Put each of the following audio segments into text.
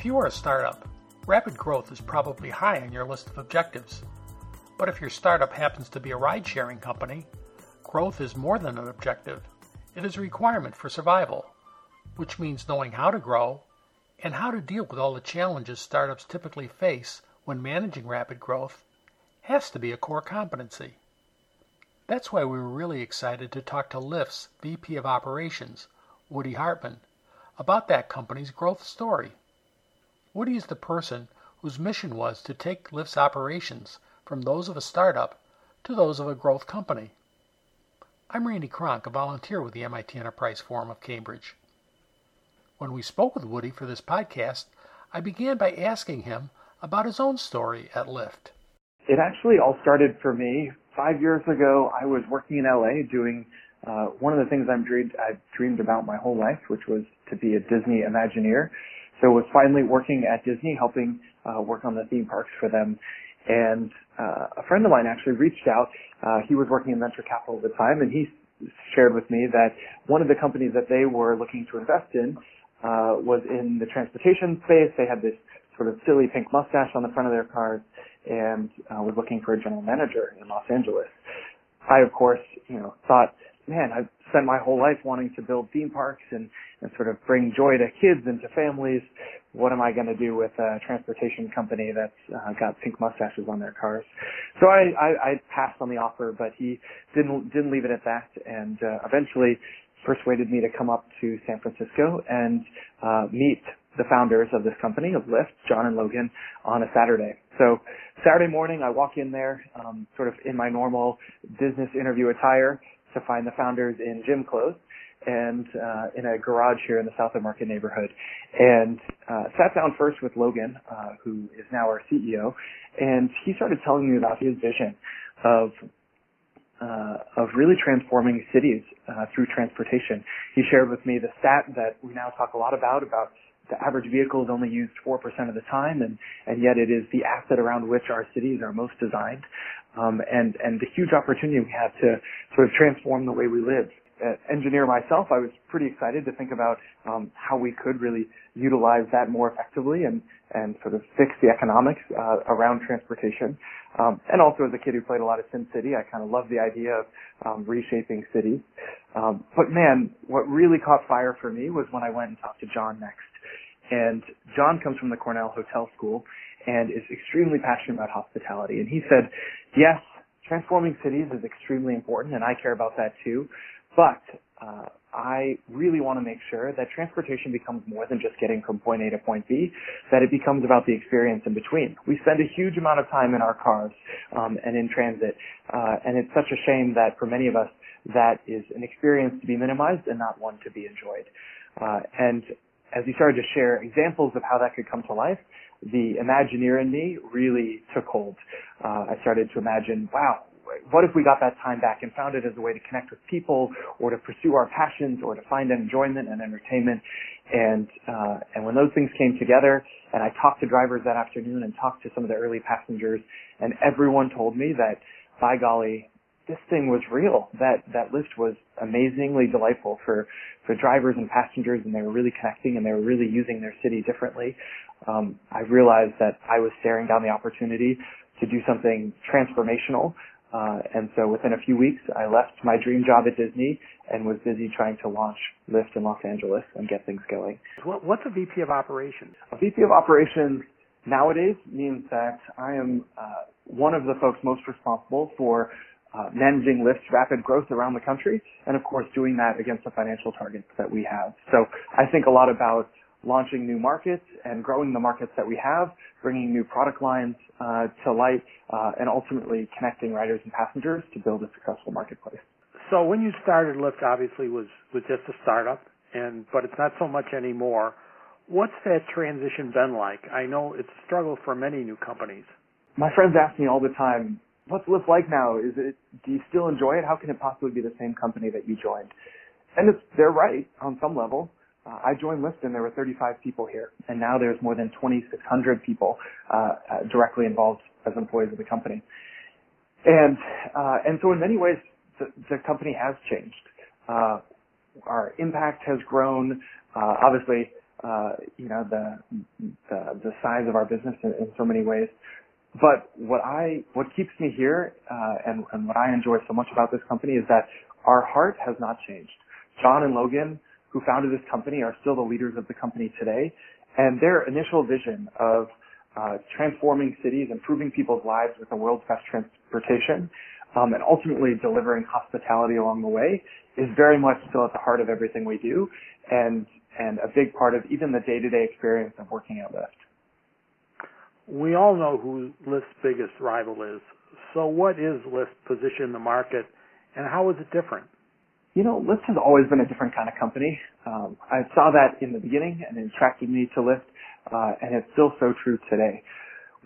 If you are a startup, rapid growth is probably high on your list of objectives. But if your startup happens to be a ride sharing company, growth is more than an objective. It is a requirement for survival, which means knowing how to grow and how to deal with all the challenges startups typically face when managing rapid growth has to be a core competency. That's why we were really excited to talk to Lyft's VP of Operations, Woody Hartman, about that company's growth story. Woody is the person whose mission was to take Lyft's operations from those of a startup to those of a growth company. I'm Randy Kronk, a volunteer with the MIT Enterprise Forum of Cambridge. When we spoke with Woody for this podcast, I began by asking him about his own story at Lyft. It actually all started for me five years ago. I was working in LA doing uh, one of the things I'm dreamed, I've dreamed about my whole life, which was to be a Disney Imagineer. So was finally working at Disney, helping uh, work on the theme parks for them. And uh, a friend of mine actually reached out. Uh, he was working in venture capital at the time, and he shared with me that one of the companies that they were looking to invest in uh, was in the transportation space. They had this sort of silly pink mustache on the front of their cars and uh, was looking for a general manager in Los Angeles. I, of course, you know, thought, man, I've spent my whole life wanting to build theme parks and, and sort of bring joy to kids and to families. What am I going to do with a transportation company that's uh, got pink mustaches on their cars? So I, I, I passed on the offer, but he didn't didn't leave it at that, and uh, eventually persuaded me to come up to San Francisco and uh, meet the founders of this company, of Lyft, John and Logan, on a Saturday. So Saturday morning, I walk in there, um, sort of in my normal business interview attire, to find the founders in gym clothes and uh, in a garage here in the South of Market neighborhood, and uh, sat down first with Logan, uh, who is now our CEO, and he started telling me about his vision of uh, of really transforming cities uh, through transportation. He shared with me the stat that we now talk a lot about, about the average vehicle is only used 4% of the time, and, and yet it is the asset around which our cities are most designed, um, and, and the huge opportunity we have to sort of transform the way we live uh, engineer myself, I was pretty excited to think about um, how we could really utilize that more effectively and and sort of fix the economics uh, around transportation. Um, and also, as a kid who played a lot of SimCity, I kind of love the idea of um, reshaping cities. Um, but man, what really caught fire for me was when I went and talked to John next. And John comes from the Cornell Hotel School and is extremely passionate about hospitality. And he said, yes, transforming cities is extremely important, and I care about that too. But uh, I really want to make sure that transportation becomes more than just getting from point A to point B, that it becomes about the experience in between. We spend a huge amount of time in our cars um, and in transit, uh, and it's such a shame that for many of us, that is an experience to be minimized and not one to be enjoyed. Uh, and as he started to share examples of how that could come to life, the Imagineer in me really took hold. Uh, I started to imagine, wow, what if we got that time back and found it as a way to connect with people or to pursue our passions or to find enjoyment and entertainment and uh, and when those things came together and I talked to drivers that afternoon and talked to some of the early passengers and everyone told me that by golly this thing was real that that Lyft was amazingly delightful for for drivers and passengers and they were really connecting and they were really using their city differently um, I realized that I was staring down the opportunity to do something transformational uh, and so within a few weeks, I left my dream job at Disney and was busy trying to launch Lyft in Los Angeles and get things going. What's a VP of operations? A VP of operations nowadays means that I am uh, one of the folks most responsible for uh, managing Lyft's rapid growth around the country, and of course doing that against the financial targets that we have. So I think a lot about launching new markets and growing the markets that we have, bringing new product lines uh, to light, uh, and ultimately connecting riders and passengers to build a successful marketplace. So when you started Lyft, obviously was was just a startup, and but it's not so much anymore. What's that transition been like? I know it's a struggle for many new companies. My friends ask me all the time, "What's Lyft like now? Is it? Do you still enjoy it? How can it possibly be the same company that you joined?" And it's, they're right on some level. Uh, I joined Lyft and there were 35 people here, and now there's more than 2,600 people uh, uh, directly involved as employees of the company. And uh, and so in many ways, the, the company has changed. Uh, our impact has grown. Uh, obviously, you know, the, the, the size of our business in, in so many ways. But what I, what keeps me here, uh, and, and what I enjoy so much about this company is that our heart has not changed. John and Logan, who founded this company, are still the leaders of the company today, and their initial vision of uh, transforming cities, improving people's lives with the world's best transportation, um, and ultimately delivering hospitality along the way is very much still at the heart of everything we do, and and a big part of even the day-to-day experience of working at Lyft. We all know who Lyft's biggest rival is. So what is Lyft's position in the market, and how is it different? You know, Lyft has always been a different kind of company. Um, I saw that in the beginning, and it attracted me to Lyft, uh, and it's still so true today.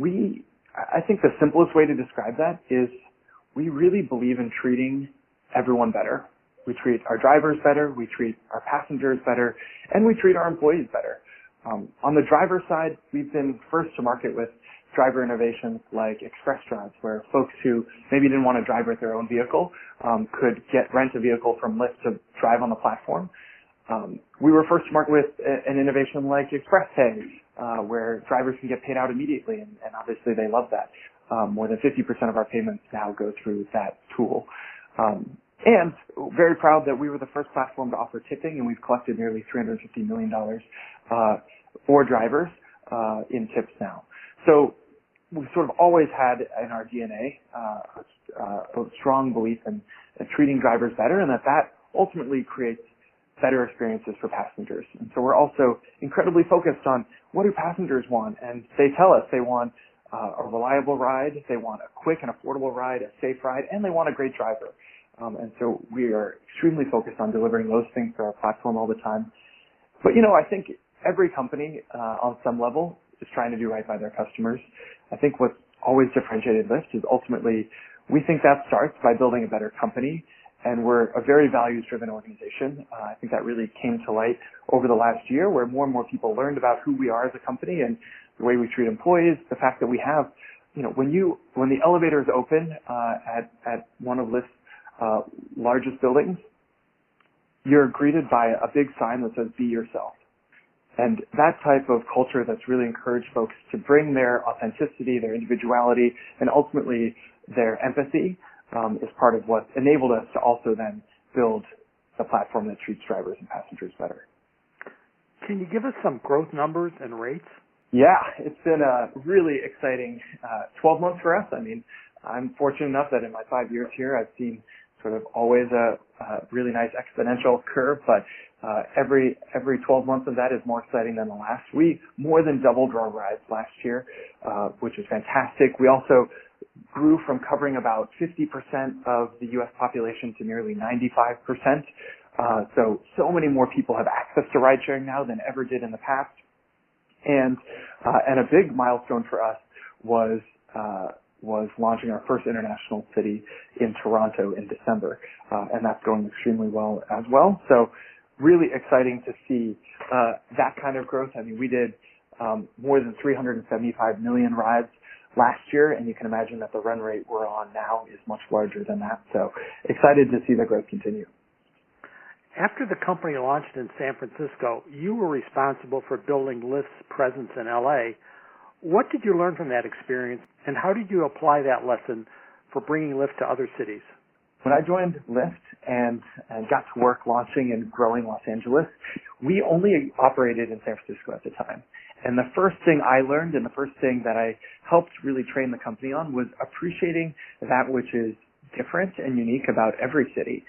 We, I think the simplest way to describe that is we really believe in treating everyone better. We treat our drivers better, we treat our passengers better, and we treat our employees better. Um, on the driver side, we've been first to market with driver innovations like express drives, where folks who maybe didn't want to drive with their own vehicle um, could get rent a vehicle from Lyft to drive on the platform. Um, we were first to market with a, an innovation like Express Pay, uh, where drivers can get paid out immediately, and, and obviously they love that. Um, more than 50% of our payments now go through that tool. Um, and very proud that we were the first platform to offer tipping, and we've collected nearly $350 million uh, for drivers uh, in tips now. So we've sort of always had in our DNA uh, a, strong belief in, in treating drivers better, and that that ultimately creates better experiences for passengers. And so we're also incredibly focused on what do passengers want, and they tell us they want uh, a reliable ride, they want a quick and affordable ride, a safe ride, and they want a great driver. Um, and so we are extremely focused on delivering those things to our platform all the time. But you know, I think every company uh, on some level is trying to do right by their customers. I think what's always differentiated Lyft is ultimately we think that starts by building a better company and we're a very values driven organization. Uh, I think that really came to light over the last year where more and more people learned about who we are as a company and the way we treat employees, the fact that we have, you know, when you, when the elevator is open, uh, at, at one of Lyft's uh, largest buildings, you're greeted by a big sign that says "Be yourself." And that type of culture that's really encouraged folks to bring their authenticity, their individuality, and ultimately their empathy um, is part of what enabled us to also then build a platform that treats drivers and passengers better. Can you give us some growth numbers and rates? Yeah, it's been a really exciting uh, 12 months for us. I mean, I'm fortunate enough that in my five years here, I've seen sort of always a, a really nice exponential curve, but uh, every every 12 months of that is more exciting than the last. We more than doubled our rides last year, uh, which is fantastic. We also grew from covering about 50% of the U.S. population to nearly 95%. Uh, so so many more people have access to ride sharing now than ever did in the past. And uh, and a big milestone for us was uh, was launching our first international city in Toronto in December, uh, and that's going extremely well as well. So really exciting to see uh, that kind of growth. I mean, we did um, more than 375 million rides last year, and you can imagine that the run rate we're on now is much larger than that. So excited to see the growth continue. After the company launched in San Francisco, you were responsible for building Lyft's presence in LA what did you learn from that experience, and how did you apply that lesson for bringing Lyft to other cities? When I joined Lyft and, and got to work launching and growing Los Angeles, we only operated in San Francisco at the time. And the first thing I learned and the first thing that I helped really train the company on was appreciating that which is different and unique about every city.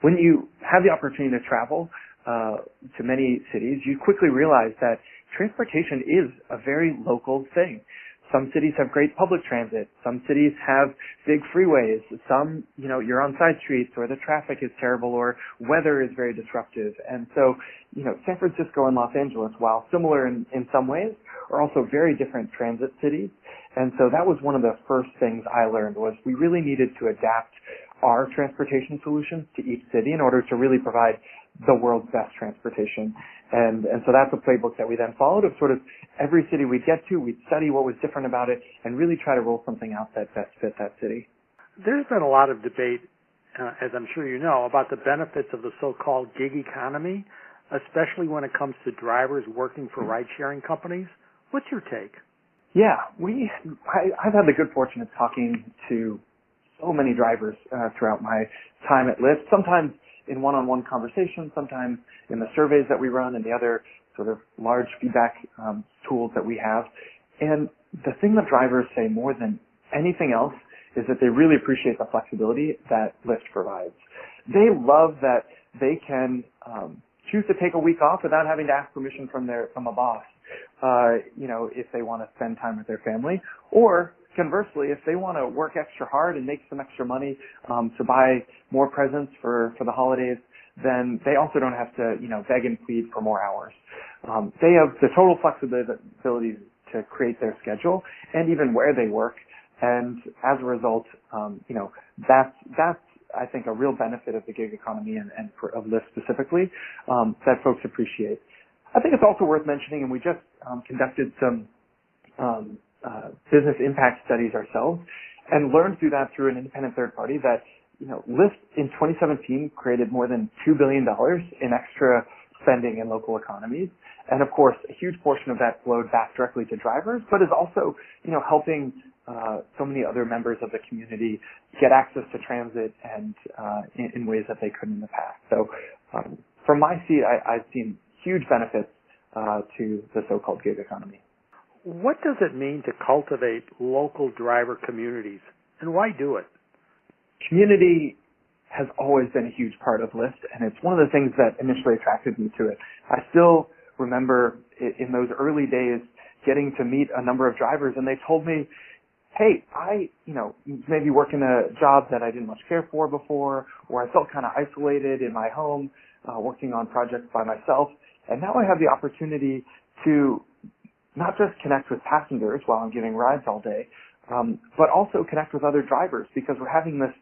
When you have the opportunity to travel uh, to many cities, you quickly realize that transportation is a very local thing. Some cities have great public transit. Some cities have big freeways. Some, you know, you're on side streets or the traffic is terrible or weather is very disruptive. And so, you know, San Francisco and Los Angeles, while similar in, in some ways, are also very different transit cities. And so that was one of the first things I learned was we really needed to adapt our transportation solutions to each city in order to really provide the world's best transportation. And, and so that's a playbook that we then followed of sort of every city we'd get to, we'd study what was different about it and really try to roll something out that best fit that city. There's been a lot of debate, uh, as I'm sure you know, about the benefits of the so-called gig economy especially when it comes to drivers working for ride-sharing companies. What's your take? Yeah, we I, I've had the good fortune of talking to so many drivers uh, throughout my time at Lyft. Sometimes in one-on-one conversations, sometimes in the surveys that we run and the other sort of large feedback um, tools that we have. And the thing that drivers say more than anything else is that they really appreciate the flexibility that Lyft provides. They love that they can um, choose to take a week off without having to ask permission from their from a boss. Uh, you know, if they want to spend time with their family, or conversely, if they want to work extra hard and make some extra money um, to buy more presents for for the holidays, then they also don't have to you know beg and plead for more hours. Um, they have the total flexibility to create their schedule and even where they work. And as a result, um, you know, that's, that's, I think, a real benefit of the gig economy and, and for, of Lyft specifically, um, that folks appreciate. I think it's also worth mentioning, and we just um, conducted some um, uh, business impact studies ourselves, and learned through that through an independent third party that you know Lyft in 2017 created more than two billion dollars in extra spending in local economies. And of course, a huge portion of that flowed back directly to drivers, but is also, you know, helping uh, so many other members of the community get access to transit and uh, in, in, ways that they couldn't in the past. So, um, from my seat, I, have seen huge benefits uh, to the so-called gig economy. What does it mean to cultivate local driver communities, and why do it? Community has always been a huge part of Lyft, and it's one of the things that initially attracted me to it. I still remember in those early days getting to meet a number of drivers, and they told me, "Hey, I, you know, maybe working a job that I didn't much care for before, or I felt kind of isolated in my home, uh, working on projects by myself, and now I have the opportunity to not just connect with passengers while I'm giving rides all day, um, but also connect with other drivers because we're having this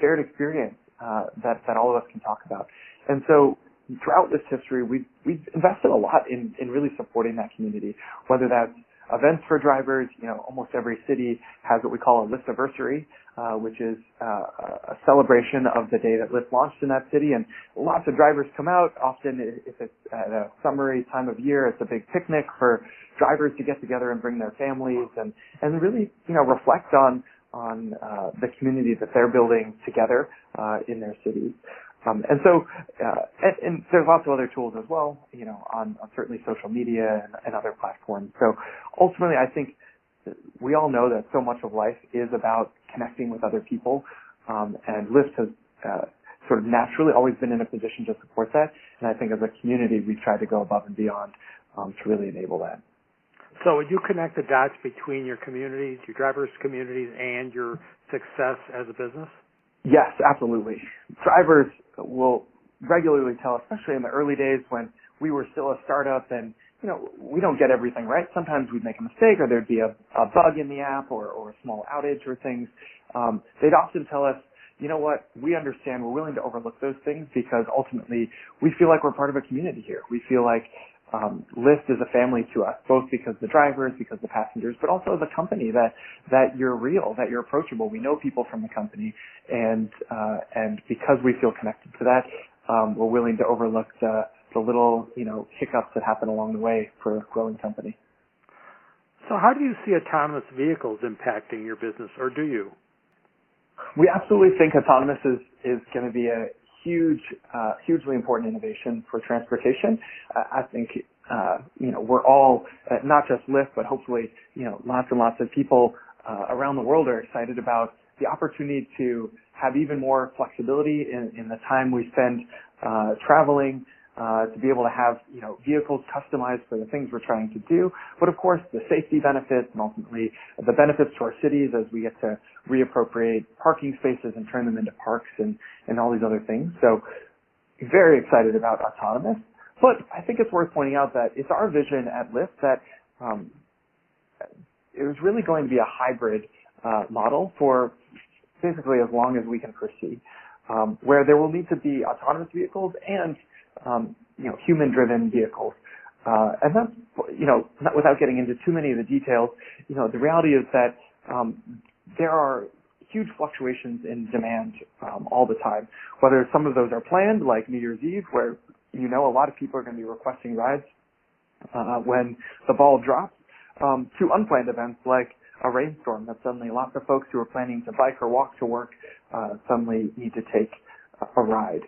shared experience uh, that that all of us can talk about. And so throughout this history, we've we've invested a lot in in really supporting that community, whether that's events for drivers. You know, almost every city has what we call a Lyft anniversary, uh, which is uh, a celebration of the day that Lyft launched in that city, and lots of drivers come out. Often, if it's at a summery time of year, it's a big picnic for drivers to get together and bring their families and and really you know reflect on on uh, the community that they're building together uh, in their cities. Um, and so, uh, and, and, there's lots of other tools as well, you know, on, on certainly social media and, and, other platforms. So ultimately, I think we all know that so much of life is about connecting with other people, um, and Lyft has uh, sort of naturally always been in a position to support that. And I think as a community, we try to go above and beyond um, to really enable that. So would you connect the dots between your communities, your drivers' communities, and your success as a business? Yes, absolutely. Drivers will regularly tell, especially in the early days when we were still a startup and you know, we don't get everything right. Sometimes we'd make a mistake or there'd be a, a bug in the app or, or a small outage or things. Um, they'd often tell us, you know what, we understand, we're willing to overlook those things because ultimately we feel like we're part of a community here. We feel like um, Lyft is a family to us, both because the drivers, because the passengers, but also the company that that you're real, that you're approachable. We know people from the company, and uh, and because we feel connected to that, um, we're willing to overlook the the little you know hiccups that happen along the way for a growing company. So, how do you see autonomous vehicles impacting your business, or do you? We absolutely think autonomous is is going to be a huge, uh, hugely important innovation for transportation. Uh, I think, uh, you know, we're all, uh, not just Lyft, but hopefully, you know, lots and lots of people uh, around the world are excited about the opportunity to have even more flexibility in, in the time we spend uh, traveling, uh, to be able to have you know vehicles customized for the things we're trying to do. But of course, the safety benefits and ultimately the benefits to our cities as we get to reappropriate parking spaces and turn them into parks and and all these other things. So very excited about autonomous. But I think it's worth pointing out that it's our vision at Lyft that um, it was really going to be a hybrid uh, model for basically as long as we can foresee, um, where there will need to be autonomous vehicles and um, you know, human-driven vehicles. Uh, and that's, you know, not without getting into too many of the details, you know, the reality is that um, there are huge fluctuations in demand um, all the time. Whether some of those are planned, like New Year's Eve, where you know a lot of people are going to be requesting rides uh, when the ball drops um, to unplanned events like a rainstorm that suddenly lots of folks who are planning to bike or walk to work uh, suddenly need to take a ride.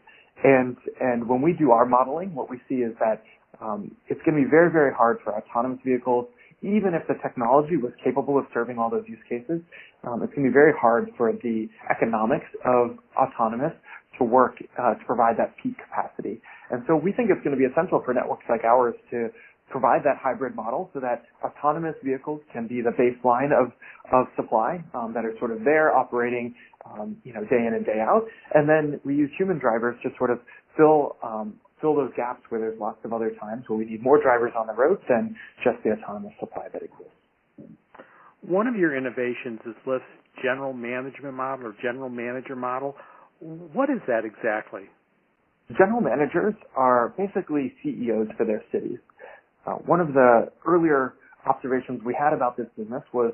And and when we do our modeling, what we see is that um, it's going to be very very hard for autonomous vehicles, even if the technology was capable of serving all those use cases. Um, it's going to be very hard for the economics of autonomous to work uh, to provide that peak capacity. And so we think it's going to be essential for networks like ours to provide that hybrid model so that autonomous vehicles can be the baseline of, of supply um, that are sort of there operating, um, you know, day in and day out. And then we use human drivers to sort of fill, um, fill those gaps where there's lots of other times where we need more drivers on the road than just the autonomous supply that exists. One of your innovations is Lyft's general management model or general manager model. What is that exactly? General managers are basically CEOs for their cities. Uh, one of the earlier observations we had about this business was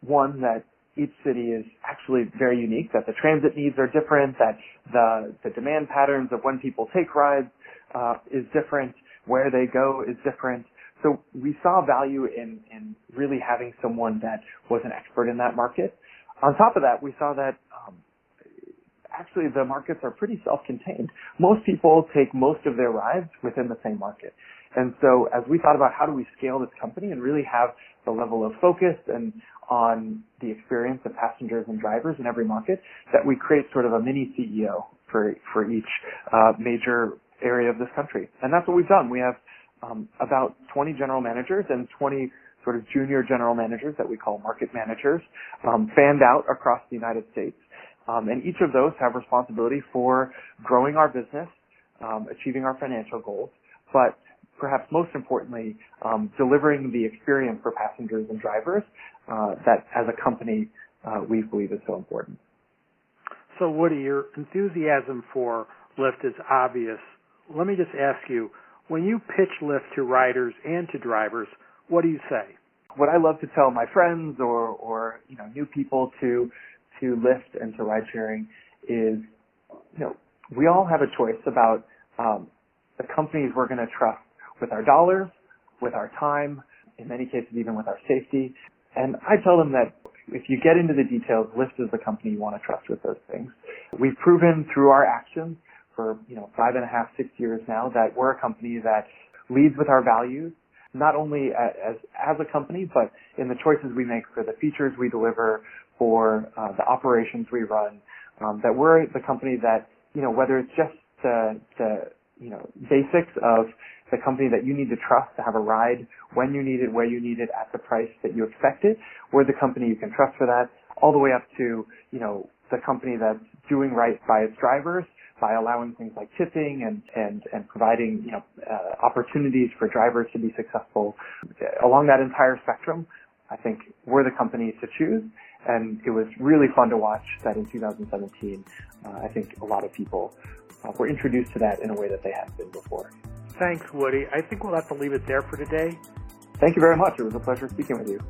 one that each city is actually very unique, that the transit needs are different, that the, the demand patterns of when people take rides uh, is different, where they go is different. So we saw value in, in really having someone that was an expert in that market. On top of that, we saw that um, actually the markets are pretty self-contained. Most people take most of their rides within the same market. And so as we thought about how do we scale this company and really have the level of focus and on the experience of passengers and drivers in every market, that we create sort of a mini CEO for, for each uh, major area of this country. And that's what we've done. We have um, about 20 general managers and 20 sort of junior general managers that we call market managers um, fanned out across the United States. Um, and each of those have responsibility for growing our business, um, achieving our financial goals, but perhaps most importantly, um, delivering the experience for passengers and drivers uh, that as a company uh, we believe is so important. So Woody, your enthusiasm for Lyft is obvious. Let me just ask you, when you pitch Lyft to riders and to drivers, what do you say? What I love to tell my friends or, or you know, new people to to Lyft and to ride sharing is, you know, we all have a choice about um, the companies we're going to trust with our dollars, with our time, in many cases even with our safety. And I tell them that if you get into the details, Lyft is the company you want to trust with those things. We've proven through our actions for, you know, five and a half, six years now that we're a company that leads with our values, not only as, as a company, but in the choices we make for the features we deliver, for uh, the operations we run, um, that we're the company that, you know, whether it's just the, the, you know, basics of the company that you need to trust to have a ride when you need it, where you need it, at the price that you expect it. We're the company you can trust for that, all the way up to, you know, the company that's doing right by its drivers by allowing things like tipping and, and, and providing, you know, uh, opportunities for drivers to be successful. Along that entire spectrum, I think we're the company to choose. And it was really fun to watch that in 2017. Uh, I think a lot of people uh, were introduced to that in a way that they hadn't been before. Thanks, Woody. I think we'll have to leave it there for today. Thank you very much. It was a pleasure speaking with you.